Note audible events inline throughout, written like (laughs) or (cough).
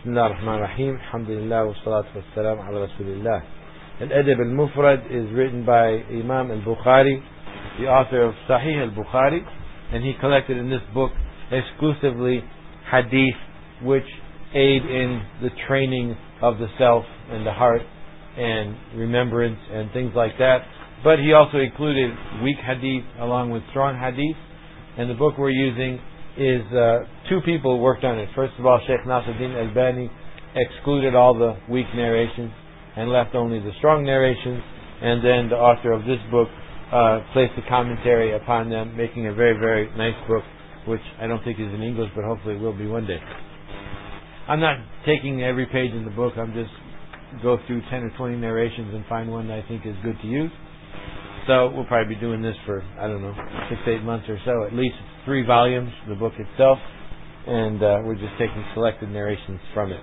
بسم الله الرحمن الرحيم الحمد لله والصلاة والسلام على رسول الله Al-Adab al-Mufrad is written by Imam al-Bukhari, the author of Sahih al-Bukhari, and he collected in this book exclusively hadith which aid in the training of the self and the heart and remembrance and things like that. But he also included weak hadith along with strong hadith. And the book we're using is uh, two people worked on it. First of all, Sheikh Nasruddin Albani excluded all the weak narrations and left only the strong narrations. And then the author of this book uh, placed a commentary upon them, making a very, very nice book, which I don't think is in English, but hopefully it will be one day. I'm not taking every page in the book. I'm just go through 10 or 20 narrations and find one that I think is good to use. So we'll probably be doing this for, I don't know, six, eight months or so. At least three volumes, the book itself, and uh, we're just taking selected narrations from it.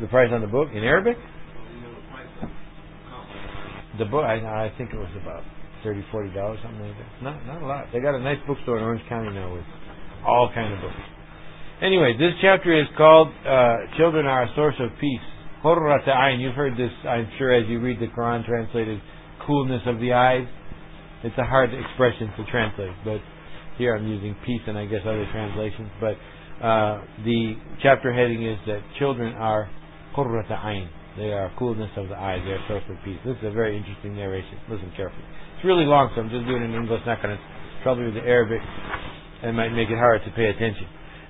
The price on the book in Arabic? The book, I, I think it was about thirty, forty dollars, something like that. Not, not a lot. They got a nice bookstore in Orange County now with all kind of books. Anyway, this chapter is called uh, "Children Are a Source of Peace." You've heard this, I'm sure, as you read the Quran translated, "coolness of the eyes." It's a hard expression to translate, but here I'm using peace and I guess other translations. But uh, the chapter heading is that children are qurrat ayn. They are coolness of the eyes. They are source of peace. This is a very interesting narration. Listen carefully. It's really long, so I'm just doing it in English. Not going to trouble you with the Arabic. It might make it hard to pay attention.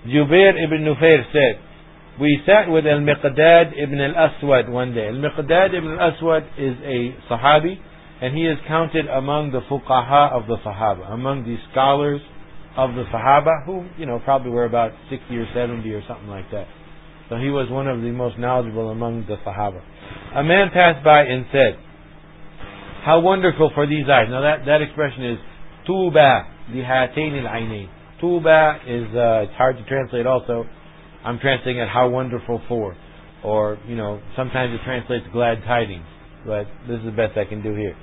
Jubair ibn Nufair said, we sat with Al-Miqdad ibn al-Aswad one day. Al-Miqdad ibn al-Aswad is a Sahabi, and he is counted among the fuqaha of the Sahaba, among the scholars of the Sahaba, who, you know, probably were about 60 or 70 or something like that. So he was one of the most knowledgeable among the Sahaba. A man passed by and said, How wonderful for these eyes. Now that, that expression is Tuba lihatain al-ainain. Tuba is, uh, it's hard to translate also. I'm translating it how wonderful for. Or, you know, sometimes it translates glad tidings. But this is the best I can do here.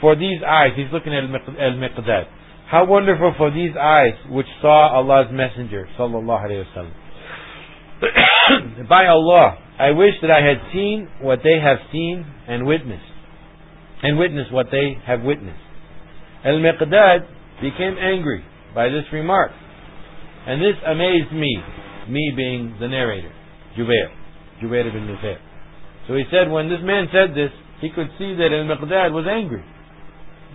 For these eyes, he's looking at al-Miqdad. How wonderful for these eyes which saw Allah's Messenger, sallallahu alayhi wasallam. (coughs) By Allah, I wish that I had seen what they have seen and witnessed, and witnessed what they have witnessed. Al-Miqdad became angry by this remark, and this amazed me, me being the narrator, Jubair, Jubair ibn Nufair. So he said, when this man said this, he could see that Al-Miqdad was angry.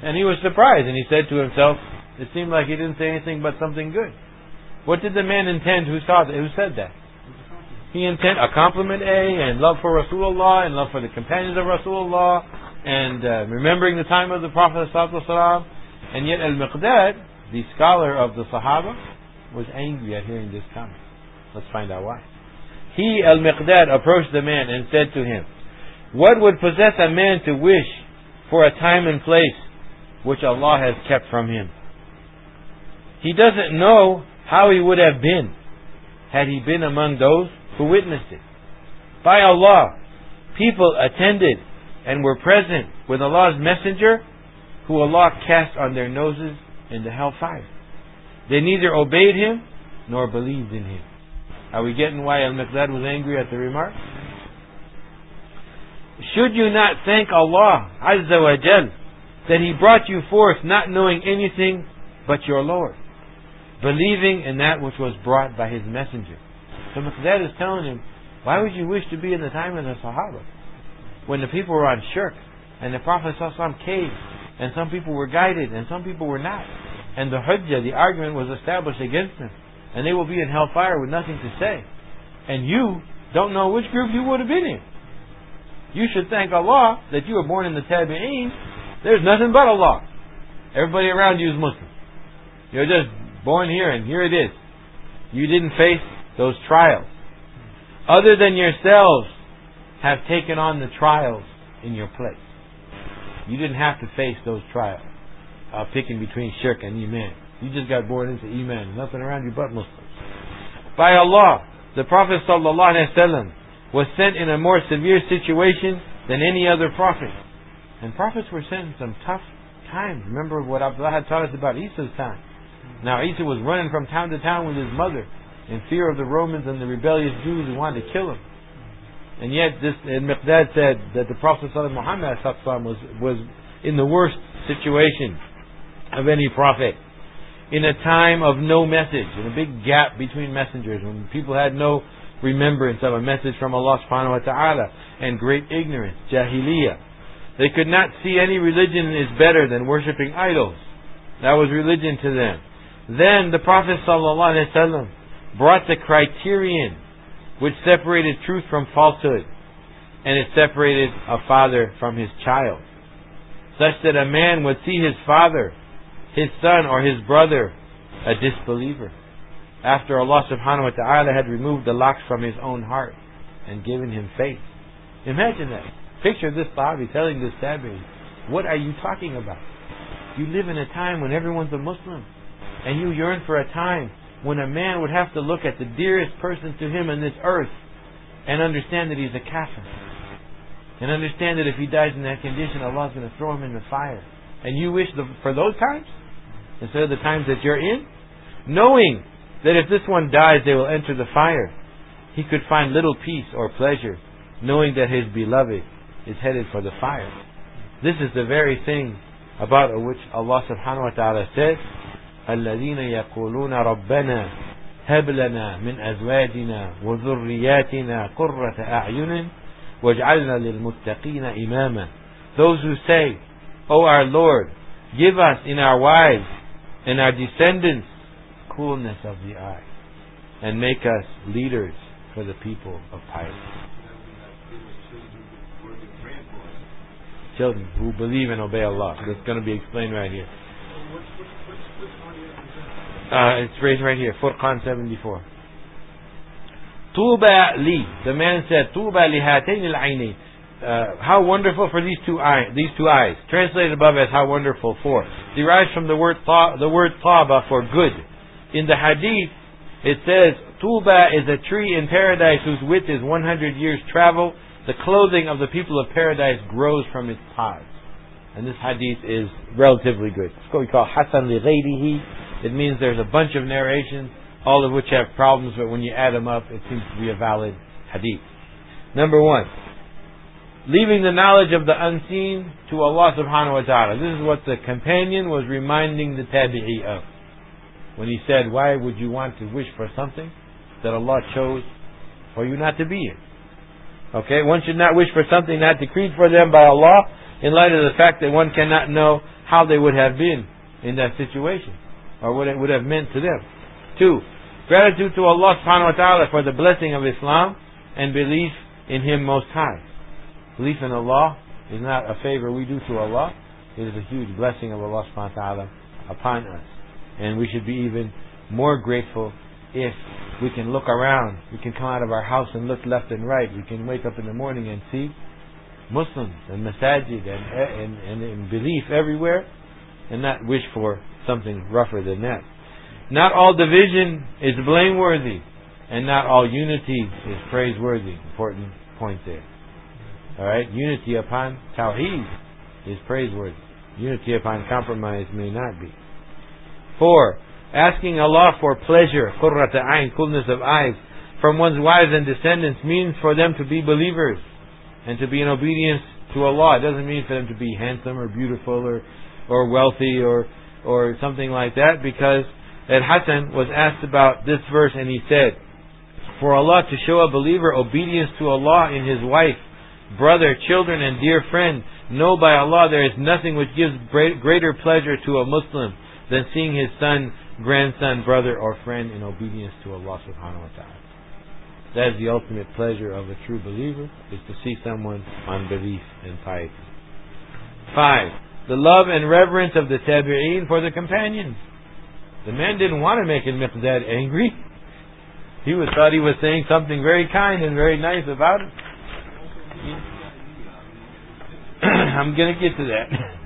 And he was surprised, and he said to himself, it seemed like he didn't say anything but something good. What did the man intend who saw that, who said that? He intend a compliment A and love for Rasulullah and love for the companions of Rasulullah and uh, remembering the time of the Prophet ﷺ. And yet Al-Miqdad, the scholar of the Sahaba, was angry at hearing this comment. Let's find out why. He, Al-Miqdad, approached the man and said to him, What would possess a man to wish for a time and place which Allah has kept from him? He doesn't know how he would have been had he been among those who witnessed it. By Allah, people attended and were present with Allah's messenger who Allah cast on their noses in the hellfire. They neither obeyed him nor believed in him. Are we getting why Al-Miqdad was angry at the remark? Should you not thank Allah Azza wa Jal that He brought you forth not knowing anything but your Lord, believing in that which was brought by His messenger? So Miqdad is telling him, why would you wish to be in the time of the Sahaba? When the people were on shirk, and the Prophet came, and some people were guided, and some people were not. And the hujjah, the argument was established against them. And they will be in hellfire with nothing to say. And you don't know which group you would have been in. You should thank Allah that you were born in the Tabi'een. There's nothing but Allah. Everybody around you is Muslim. You're just born here and here it is. You didn't face those trials. Other than yourselves have taken on the trials in your place. You didn't have to face those trials, uh, picking between shirk and iman. You just got born into iman. Nothing around you but Muslims. By Allah, the Prophet ﷺ was sent in a more severe situation than any other prophet. And prophets were sent in some tough times. Remember what Abdullah had taught us about Isa's time. Now Isa was running from town to town with his mother in fear of the Romans and the rebellious Jews who wanted to kill him. And yet, this and Miqdad said that the Prophet Muhammad was was in the worst situation of any prophet, in a time of no message, in a big gap between messengers, when people had no remembrance of a message from Allah Subhanahu wa Taala, and great ignorance, jahiliyyah. They could not see any religion is better than worshipping idols. That was religion to them. Then the Prophet ﷺ brought the criterion which separated truth from falsehood, and it separated a father from his child, such that a man would see his father, his son, or his brother a disbeliever, after Allah subhanahu wa ta'ala had removed the locks from his own heart and given him faith. Imagine that. Picture this Sahabi telling this Tabi, what are you talking about? You live in a time when everyone's a Muslim, and you yearn for a time when a man would have to look at the dearest person to him on this earth and understand that he's a kafir. And understand that if he dies in that condition, Allah's going to throw him in the fire. And you wish the, for those times instead of the times that you're in, knowing that if this one dies, they will enter the fire. He could find little peace or pleasure, knowing that his beloved is headed for the fire. This is the very thing about which Allah subhanahu wa ta'ala says, الذين يقولون ربنا هب لنا من أزواجنا وذرياتنا قرة أعين واجعلنا للمتقين إماما Those who say, O our Lord, give us in our wives and our descendants coolness of the eye and make us leaders for the people of piety. Children who believe and obey Allah. That's going to be explained right here. Uh, it's raised right here, Furqan 74. Tuba li. The man said, Tuba li hatain al uh, how wonderful for these two eyes. These two eyes, translated above as how wonderful for, derives from the word the word taba for good. In the hadith, it says tuba is a tree in paradise whose width is 100 years travel. The clothing of the people of paradise grows from its pods. And this hadith is relatively good. It's what we call hasan li It means there's a bunch of narrations, all of which have problems, but when you add them up, it seems to be a valid hadith. Number one, leaving the knowledge of the unseen to Allah subhanahu wa ta'ala. This is what the companion was reminding the tabi'i of. When he said, why would you want to wish for something that Allah chose for you not to be? Okay, one should not wish for something not decreed for them by Allah in light of the fact that one cannot know how they would have been in that situation or what it would have meant to them. Two, gratitude to Allah subhanahu wa ta'ala for the blessing of Islam and belief in Him Most High. Belief in Allah is not a favor we do to Allah. It is a huge blessing of Allah subhanahu wa ta'ala upon us. And we should be even more grateful if we can look around. We can come out of our house and look left and right. We can wake up in the morning and see Muslims and masajid and, and, and, belief everywhere and not wish for something rougher than that. Not all division is blameworthy and not all unity is praiseworthy. Important point there. Alright? Unity upon Tawheed is praiseworthy. Unity upon compromise may not be. Four, asking Allah for pleasure, qurrat ayn, coolness of eyes, from one's wives and descendants means for them to be believers and to be in obedience to Allah. It doesn't mean for them to be handsome or beautiful or, or wealthy or, or something like that because Al Hassan was asked about this verse and he said, For Allah to show a believer obedience to Allah in his wife brother, children, and dear friend, know by Allah there is nothing which gives greater pleasure to a Muslim than seeing his son, grandson, brother, or friend in obedience to Allah subhanahu wa ta'ala. That is the ultimate pleasure of a true believer, is to see someone on belief and piety. Five, the love and reverence of the tabi'een for the companions. The man didn't want to make Miqdad angry. He was, thought he was saying something very kind and very nice about it. (clears throat) I'm going to get to that. (clears throat)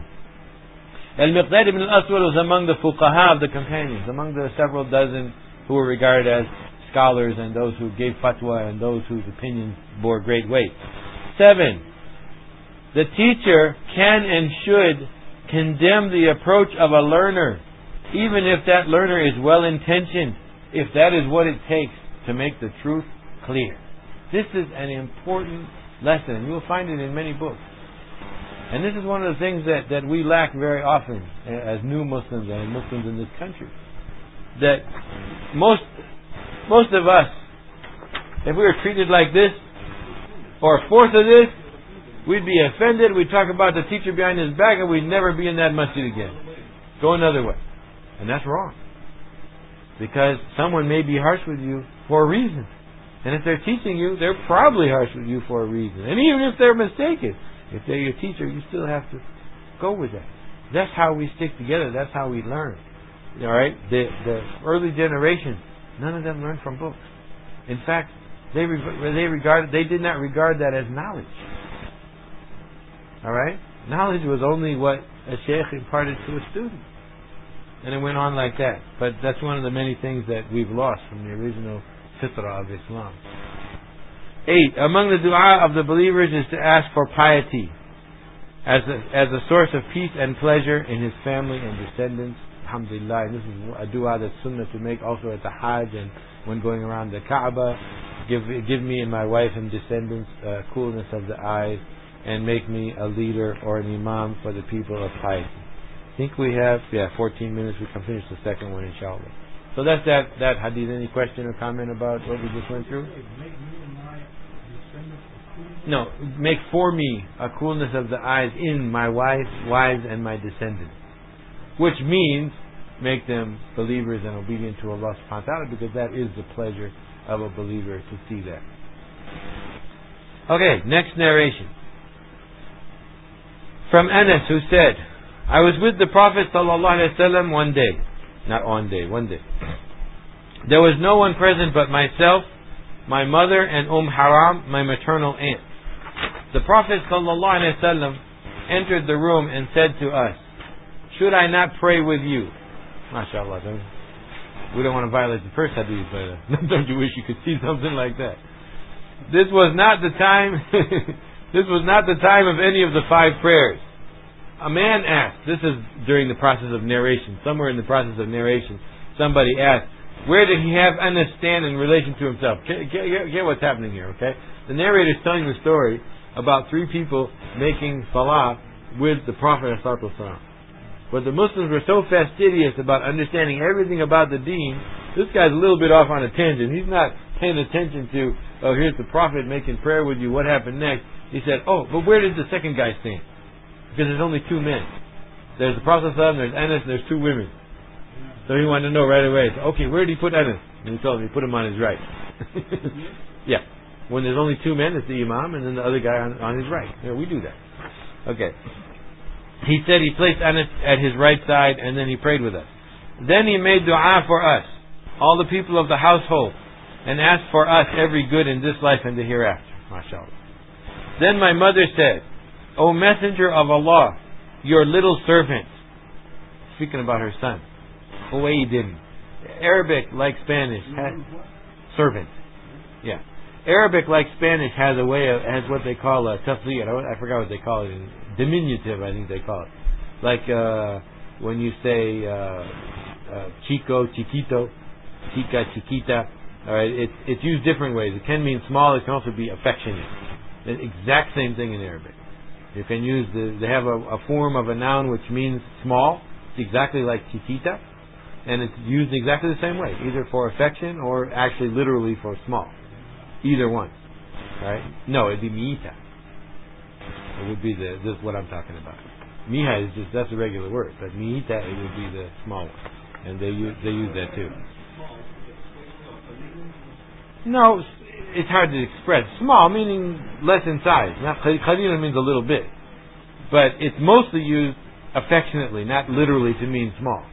Al-Miqdad ibn al-Aswad was among the fuqaha of the companions, among the several dozen who were regarded as scholars and those who gave fatwa and those whose opinions bore great weight. Seven, the teacher can and should condemn the approach of a learner, even if that learner is well intentioned, if that is what it takes to make the truth clear. This is an important lesson, and you will find it in many books. And this is one of the things that, that we lack very often as new Muslims and Muslims in this country. That most most of us, if we were treated like this, or a fourth of this, we'd be offended, we'd talk about the teacher behind his back, and we'd never be in that masjid again. Go another way. And that's wrong. Because someone may be harsh with you for a reason. And if they're teaching you, they're probably harsh with you for a reason. And even if they're mistaken, if they're your teacher, you still have to go with that. That's how we stick together. That's how we learn. All right. The the early generation, none of them learned from books. In fact, they they regarded they did not regard that as knowledge. All right. Knowledge was only what a sheikh imparted to a student, and it went on like that. But that's one of the many things that we've lost from the original fitrah of Islam. Eight, among the dua of the believers is to ask for piety as a, as a source of peace and pleasure in his family and descendants. Alhamdulillah. This is a dua that's sunnah to make also at the Hajj and when going around the Kaaba. Give, give me and my wife and descendants uh, coolness of the eyes and make me a leader or an imam for the people of piety. I think we have, yeah, 14 minutes. We can finish the second one, inshallah. So that's that, that hadith. Any question or comment about what we just went through? No, make for me a coolness of the eyes in my wife, wives, and my descendants. Which means make them believers and obedient to Allah subhanahu wa ta'ala because that is the pleasure of a believer to see that. Okay, next narration. From Anas who said, I was with the Prophet ﷺ one day. Not on day, one day. There was no one present but myself, my mother, and Umm Haram, my maternal aunt. The Prophet ﷺ entered the room and said to us, Should I not pray with you? MashaAllah. Don't, we don't want to violate the first hadith, but uh, (laughs) don't you wish you could see something like that? This was not the time. (laughs) this was not the time of any of the five prayers. A man asked. This is during the process of narration. Somewhere in the process of narration, somebody asked, "Where did he have stand in relation to himself?" Get, get, get what's happening here, okay? The narrator is telling the story about three people making salah with the Prophet But the Muslims were so fastidious about understanding everything about the deen, this guy's a little bit off on a tangent. He's not paying attention to, oh, here's the Prophet making prayer with you, what happened next? He said, oh, but where did the second guy stand? Because there's only two men. There's the Prophet there's Anas, and there's two women. So he wanted to know right away. Okay, where did he put Anas? And he told me, he put him on his right. (laughs) yeah. When there's only two men, it's the imam, and then the other guy on, on his right. Yeah, we do that. Okay. He said he placed Anas at his right side, and then he prayed with us. Then he made dua for us, all the people of the household, and asked for us every good in this life and the hereafter. MashaAllah. Then my mother said, O Messenger of Allah, your little servant, speaking about her son, Uwaydin, Arabic like Spanish, servant. Yeah. Arabic, like Spanish, has a way of has what they call a tafsir. I forgot what they call it. Diminutive, I think they call it. Like uh, when you say uh, uh, chico, chiquito, chica, chiquita. All right, it's it's used different ways. It can mean small. It can also be affectionate. The exact same thing in Arabic. You can use the they have a, a form of a noun which means small. It's exactly like chiquita, and it's used exactly the same way, either for affection or actually literally for small. Either one. Right? No, it'd be miita. It would be the this is what I'm talking about. Miha is just that's a regular word, but miita it would be the small one, and they use they use that too. No, it's hard to express. Small meaning less in size. Not khalila means a little bit, but it's mostly used affectionately, not literally to mean small.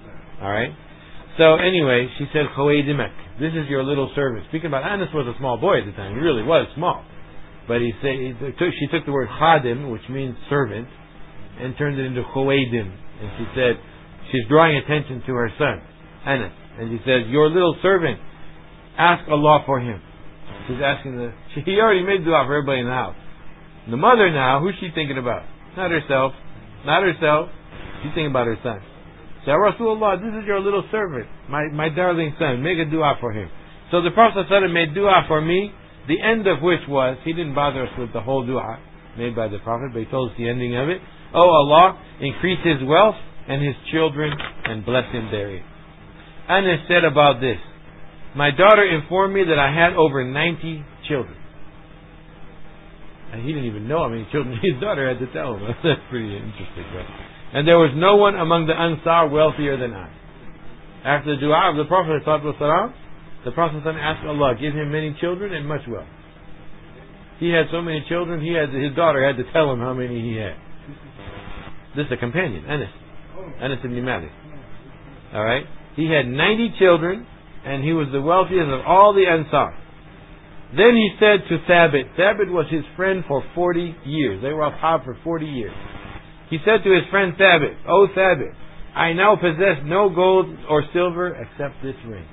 All right. So anyway, she said Khawaydimek. This is your little servant. Speaking about ah, Anas was a small boy at the time. He really was small. But he said he took, she took the word Khadim, which means servant, and turned it into Khawaydim. And she said she's drawing attention to her son, Anas. And she says, Your little servant, ask Allah for him. She's asking the she, (laughs) he already made dua for everybody in the house. The mother now, who's she thinking about? Not herself. Not herself. She's thinking about her son. Say, Rasulullah, this is your little servant, my, my darling son. Make a dua for him. So the Prophet made dua for me, the end of which was, he didn't bother us with the whole dua made by the Prophet, but he told us the ending of it. Oh Allah, increase his wealth and his children and bless him therein. Anas said about this, my daughter informed me that I had over 90 children. And he didn't even know how many children (laughs) his daughter had to tell him. (laughs) That's pretty interesting, right? And there was no one among the Ansar wealthier than I. After the dua of the Prophet the Prophet asked Allah, give him many children and much wealth. He had so many children, he had his daughter had to tell him how many he had. This is a companion, Anas. Anas ibn Malik. Alright? He had 90 children, and he was the wealthiest of all the Ansar. Then he said to Thabit, Thabit was his friend for 40 years. They were ashab for 40 years. He said to his friend Thabit, O Thabit, I now possess no gold or silver except this ring.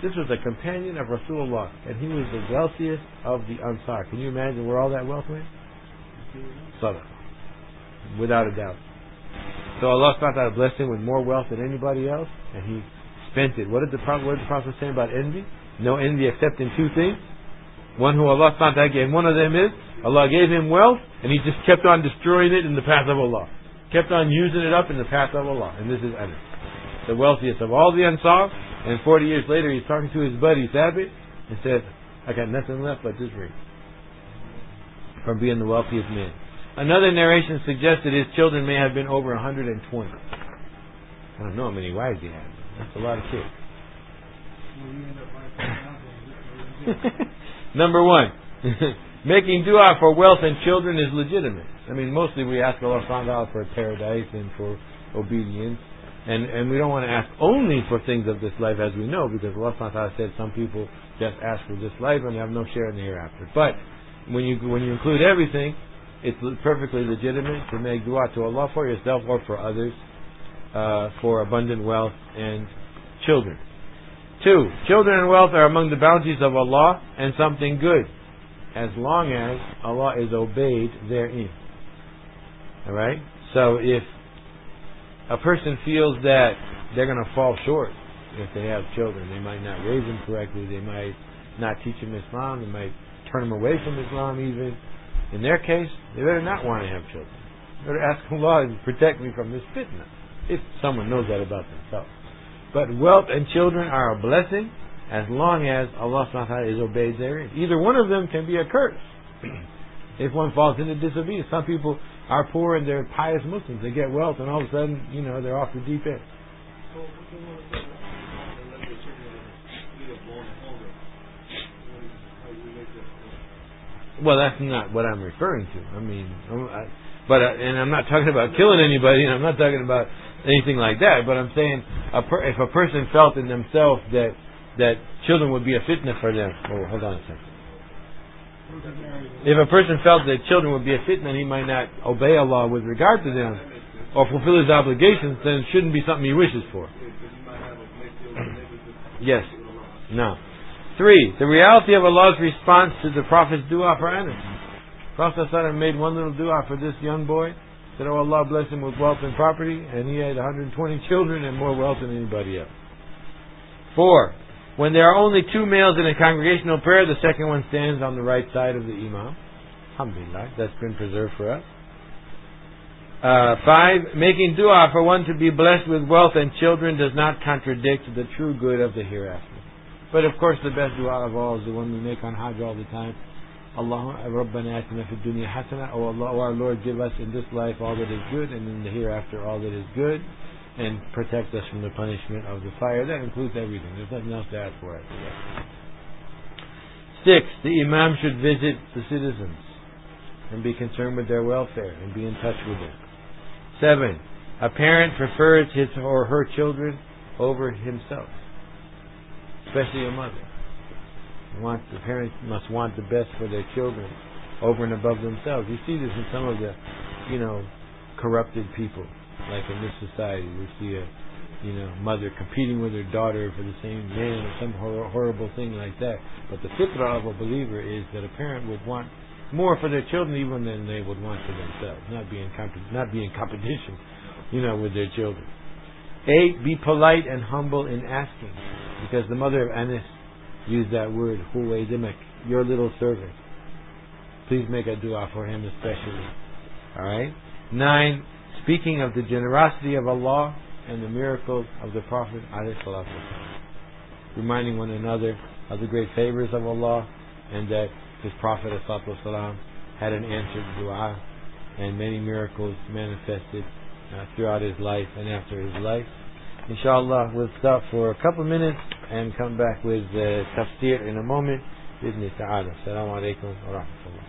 This was a companion of Rasulullah, and he was the wealthiest of the Ansar. Can you imagine where all that wealth went? Sadaqah. Without a doubt. So Allah SWT blessed him with more wealth than anybody else, and he spent it. What did the what did the Prophet say about envy? No envy except in two things. One who Allah SWT gave, one of them is Allah gave him wealth, and he just kept on destroying it in the path of Allah. Kept on using it up in the path of Allah. And this is Anas. The wealthiest of all the Ansar. And 40 years later, he's talking to his buddy Thabit and says, I got nothing left but this ring. From being the wealthiest man. Another narration suggests that his children may have been over 120. I don't know how many wives he had. That's a lot of kids. (laughs) (laughs) Number one. (laughs) Making dua for wealth and children is legitimate. I mean, mostly we ask Allah subhanahu for paradise and for obedience. And, and we don't want to ask only for things of this life as we know, because Allah subhanahu said some people just ask for this life and have no share in the hereafter. But when you, when you include everything, it's perfectly legitimate to make dua to Allah for yourself or for others, uh, for abundant wealth and children. Two, children and wealth are among the bounties of Allah and something good as long as Allah is obeyed therein. Alright? So if a person feels that they're going to fall short if they have children, they might not raise them correctly, they might not teach them Islam, they might turn them away from Islam even. In their case, they better not want to have children. They better ask (laughs) Allah to protect me from this fitna, if someone knows that about themselves. But wealth and children are a blessing, as long as Allah subhanahu is obeyed therein. Either one of them can be a curse (clears throat) if one falls into disobedience. Some people are poor and they're pious Muslims. They get wealth and all of a sudden, you know, they're off the deep end. Well, that's not what I'm referring to. I mean, I, but uh, and I'm not talking about killing anybody, and I'm not talking about anything like that. But I'm saying, a per, if a person felt in themselves that that children would be a fitna for them. Oh, hold on a second. If a person felt that children would be a fitna he might not obey Allah with regard to them or fulfill his obligations, then it shouldn't be something he wishes for. yes. No. Three, the reality of Allah's response to the Prophet's dua for Anas. Prophet made one little dua for this young boy. Said, Oh Allah bless him with wealth and property, and he had 120 children and more wealth than anybody else. Four, when there are only two males in a congregational prayer, the second one stands on the right side of the imam. Alhamdulillah, that's been preserved for us. Uh, five, making dua for one to be blessed with wealth and children does not contradict the true good of the hereafter. But of course, the best dua of all is the one we make on Hajj all the time. Allah, Rabbana atina fid dunya hasana. Oh Allah, oh our Lord, give us in this life all that is good, and in the hereafter all that is good and protect us from the punishment of the fire. That includes everything. There's nothing else to ask for after that. Six, the Imam should visit the citizens and be concerned with their welfare and be in touch with them. Seven, a parent prefers his or her children over himself, especially a mother. Want, the parents must want the best for their children over and above themselves. You see this in some of the, you know, corrupted people like in this society, we see a you know mother competing with her daughter for the same man or some hor- horrible thing like that. But the fitrah of a believer is that a parent would want more for their children even than they would want for themselves, not be in comp- not be in competition, you know, with their children. Eight, be polite and humble in asking. Because the mother of Anas use that word, Khawaydimek, your little servant. Please make a dua for him especially. Alright? Nine, speaking of the generosity of Allah and the miracles of the Prophet reminding one another of the great favors of Allah and that his Prophet had an answered dua and many miracles manifested uh, throughout his life and after his life. Inshallah, we'll stop for a couple minutes and come back with uh, tafsir in a moment. بإذن تعالى السلام عليكم ورحمة الله